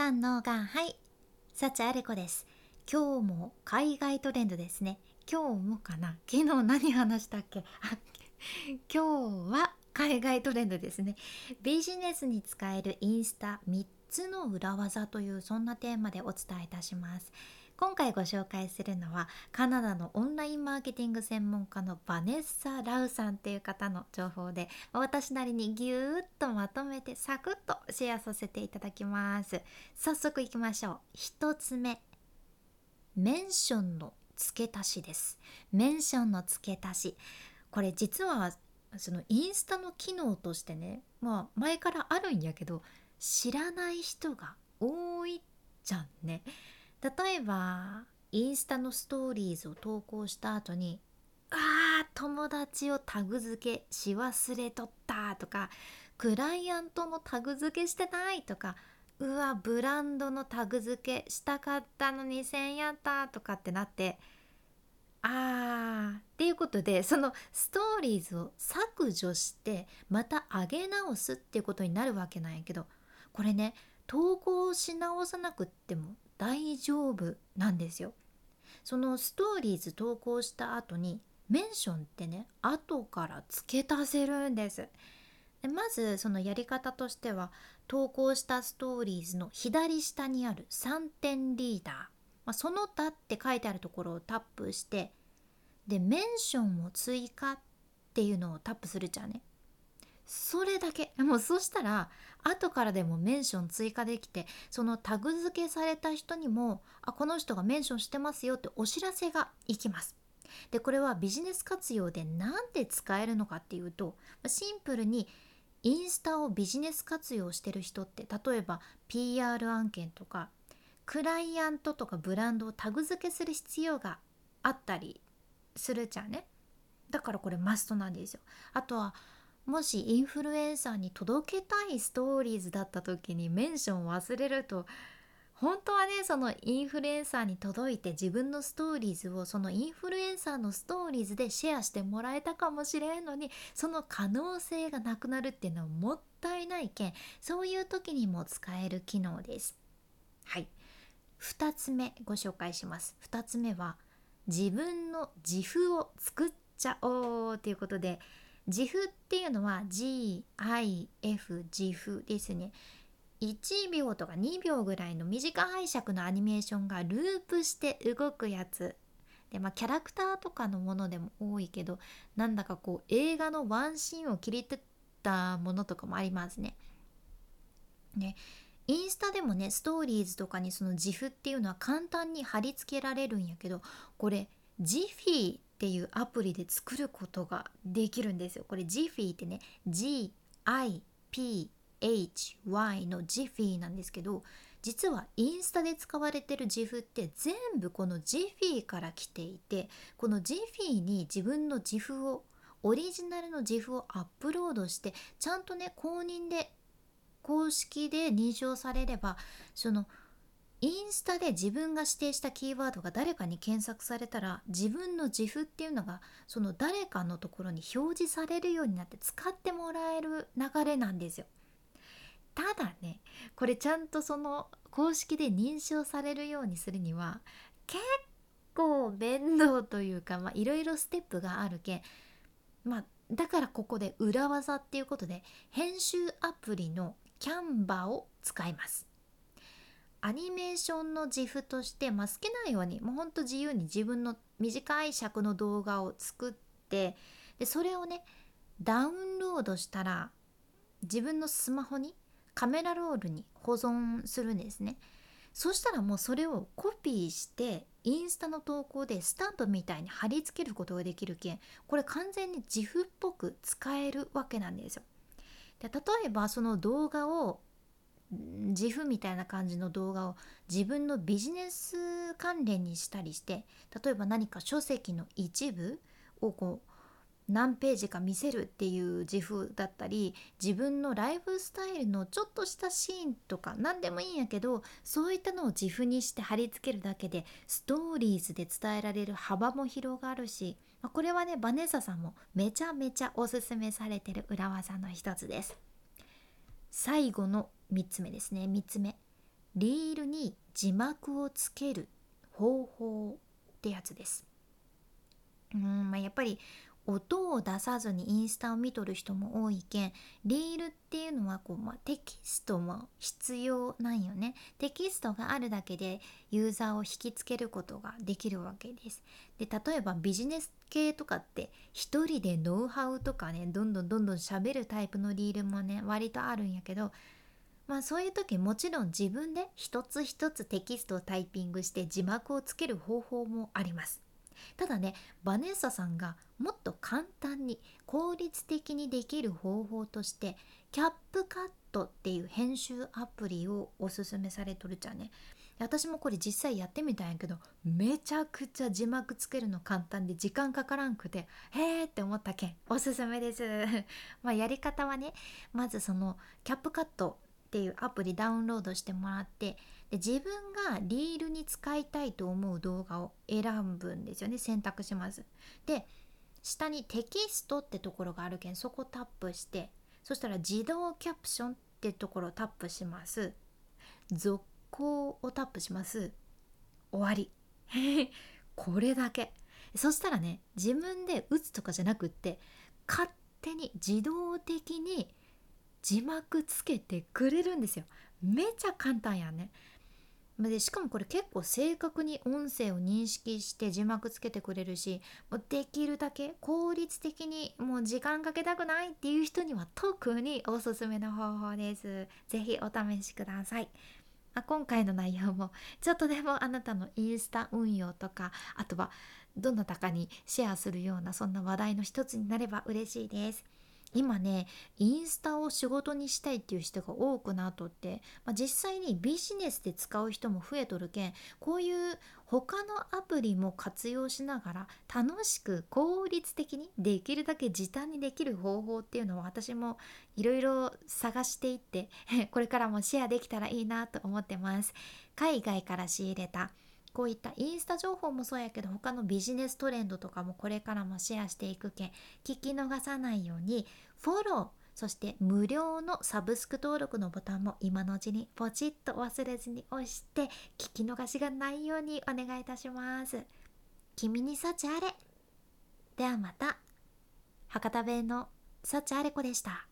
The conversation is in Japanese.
さんのがはい幸あれ子です。今日も海外トレンドですね。今日もかな。昨日何話したっけ？今日は海外トレンドですね。ビジネスに使えるインスタ3つの裏技というそんなテーマでお伝えいたします。今回ご紹介するのはカナダのオンラインマーケティング専門家のバネッサ・ラウさんっていう方の情報で私なりにぎゅーっとまとめてサクッとシェアさせていただきます。早速いきましょう。1つ目。メンションの付け足しです。メンションの付け足し。これ実はそのインスタの機能としてねまあ前からあるんやけど知らない人が多いじゃんね。例えばインスタのストーリーズを投稿した後に「あー友達をタグ付けし忘れとった」とか「クライアントもタグ付けしてない」とか「うわブランドのタグ付けしたかったのに1000やった」とかってなってあーっていうことでそのストーリーズを削除してまた上げ直すっていうことになるわけなんやけどこれね投稿し直さなくっても大丈夫なんですよ。そのストーリーズ投稿した後にメンションってね後から付け足せるんです。でまずそのやり方としては投稿したストーリーズの左下にある3点リーダー、まあ、その他って書いてあるところをタップしてでメンションを追加っていうのをタップするじゃんね。それだけ。もうそしたら後からでもメンション追加できてそのタグ付けされた人にもあこの人がメンションしてますよってお知らせがいきます。でこれはビジネス活用で何で使えるのかっていうとシンプルにインスタをビジネス活用してる人って例えば PR 案件とかクライアントとかブランドをタグ付けする必要があったりするじゃんね。だからこれマストなんですよ。あとはもしインフルエンサーに届けたいストーリーズだった時にメンション忘れると本当はねそのインフルエンサーに届いて自分のストーリーズをそのインフルエンサーのストーリーズでシェアしてもらえたかもしれんのにその可能性がなくなるっていうのはもったいないけんそういう時にも使える機能です。はい2つ目ご紹介します2つ目は自分の自負を作っちゃおうということで自負っていうのは GIF 自負ですね1秒とか2秒ぐらいの短い尺のアニメーションがループして動くやつでまあキャラクターとかのものでも多いけどなんだかこう映画のワンシーンを切り取ったものとかもありますね。ねインスタでもねストーリーズとかにその自負っていうのは簡単に貼り付けられるんやけどこれジフィーていうアプリで作ることができるんですよ。これジフィーってね GIPHY のジフィーなんですけど実はインスタで使われてるジフって全部このジフィーから来ていてこのジフィーに自分の自負をオリジナルの自負をアップロードしてちゃんとね公認で公式で認証されればそのインスタで自分が指定したキーワードが誰かに検索されたら自分の自負っていうのがその誰かのところに表示されるようになって使ってもらえる流れなんですよ。ただねこれちゃんとその公式で認証されるようにするには結構面倒というかいろいろステップがあるけまあだからここで裏技っていうことで編集アプリのキャンバーを使います。アニメーションの自負として、まあ、好きなようにもうほんと自由に自分の短い尺の動画を作ってでそれをねダウンロードしたら自分のスマホにカメラロールに保存するんですね。そしたらもうそれをコピーしてインスタの投稿でスタンプみたいに貼り付けることができるけんこれ完全に自負っぽく使えるわけなんですよ。で例えばその動画を自負みたいな感じの動画を自分のビジネス関連にしたりして例えば何か書籍の一部をこう何ページか見せるっていう自負だったり自分のライフスタイルのちょっとしたシーンとか何でもいいんやけどそういったのを自負にして貼り付けるだけでストーリーズで伝えられる幅も広がるしまこれはねバネッサさんもめちゃめちゃおすすめされてる裏技の一つです。最後の3つ目ですね。3つ目。リールに字幕をつける方法ってやつです。うんまあやっぱり音を出さずにインスタを見とる人も多いけんリールっていうのはこう、まあ、テキストも必要なんよね。テキストがあるだけでユーザーを引きつけることができるわけです。で例えばビジネス系とかって一人でノウハウとかねどんどんどんどん喋るタイプのリールもね割とあるんやけどまあそういう時もちろん自分で一つ一つテキストをタイピングして字幕をつける方法もあります。ただねバネッサさんがもっと簡単に効率的にできる方法としてキャップカットっていう編集アプリをおすすめされとるじゃんね。私もこれ実際やってみたんやけどめちゃくちゃ字幕つけるの簡単で時間かからんくてへーって思ったけんおすすめです。まあやり方はねまずそのキャップカットっていうアプリダウンロードしてもらってで自分がリールに使いたいと思う動画を選ぶんですよね。選択します。で下にテキストってところがあるけんそこタップしてそしたら自動キャプションってところをタップします。続行をタップします。終わり。これだけ。そしたらね自分で打つとかじゃなくって勝手に自動的に字幕つけてくれるんですよめちゃ簡単やねでしかもこれ結構正確に音声を認識して字幕つけてくれるしもうできるだけ効率的にもう時間かけたくないっていう人には特におすすめの方法です。是非お試しください。あ今回の内容もちょっとでもあなたのインスタ運用とかあとはどなたかにシェアするようなそんな話題の一つになれば嬉しいです。今ねインスタを仕事にしたいっていう人が多くなっとって、まあ、実際にビジネスで使う人も増えとるけんこういう他のアプリも活用しながら楽しく効率的にできるだけ時短にできる方法っていうのを私もいろいろ探していって これからもシェアできたらいいなと思ってます。海外から仕入れたこういったインスタ情報もそうやけど他のビジネストレンドとかもこれからもシェアしていくけん聞き逃さないようにフォローそして無料のサブスク登録のボタンも今のうちにポチッと忘れずに押して聞き逃しがないようにお願いいたします。君に幸あれではまた博多弁の幸あれ子でした。